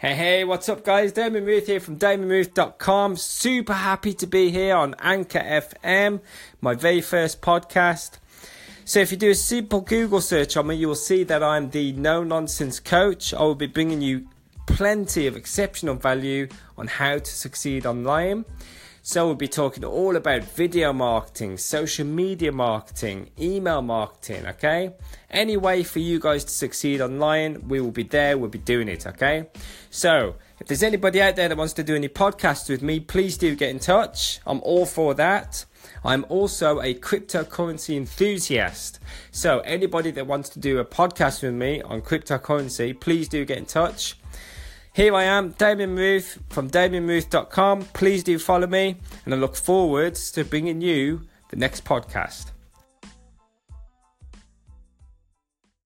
Hey, hey, what's up, guys? Damon Muth here from DamonMuth.com. Super happy to be here on Anchor FM, my very first podcast. So, if you do a simple Google search on me, you will see that I'm the no nonsense coach. I will be bringing you plenty of exceptional value on how to succeed online. So, we'll be talking all about video marketing, social media marketing, email marketing, okay? Any way for you guys to succeed online, we will be there, we'll be doing it, okay? So, if there's anybody out there that wants to do any podcasts with me, please do get in touch. I'm all for that. I'm also a cryptocurrency enthusiast. So, anybody that wants to do a podcast with me on cryptocurrency, please do get in touch. Here I am, Damien Muth from DamienMuth.com. Please do follow me, and I look forward to bringing you the next podcast.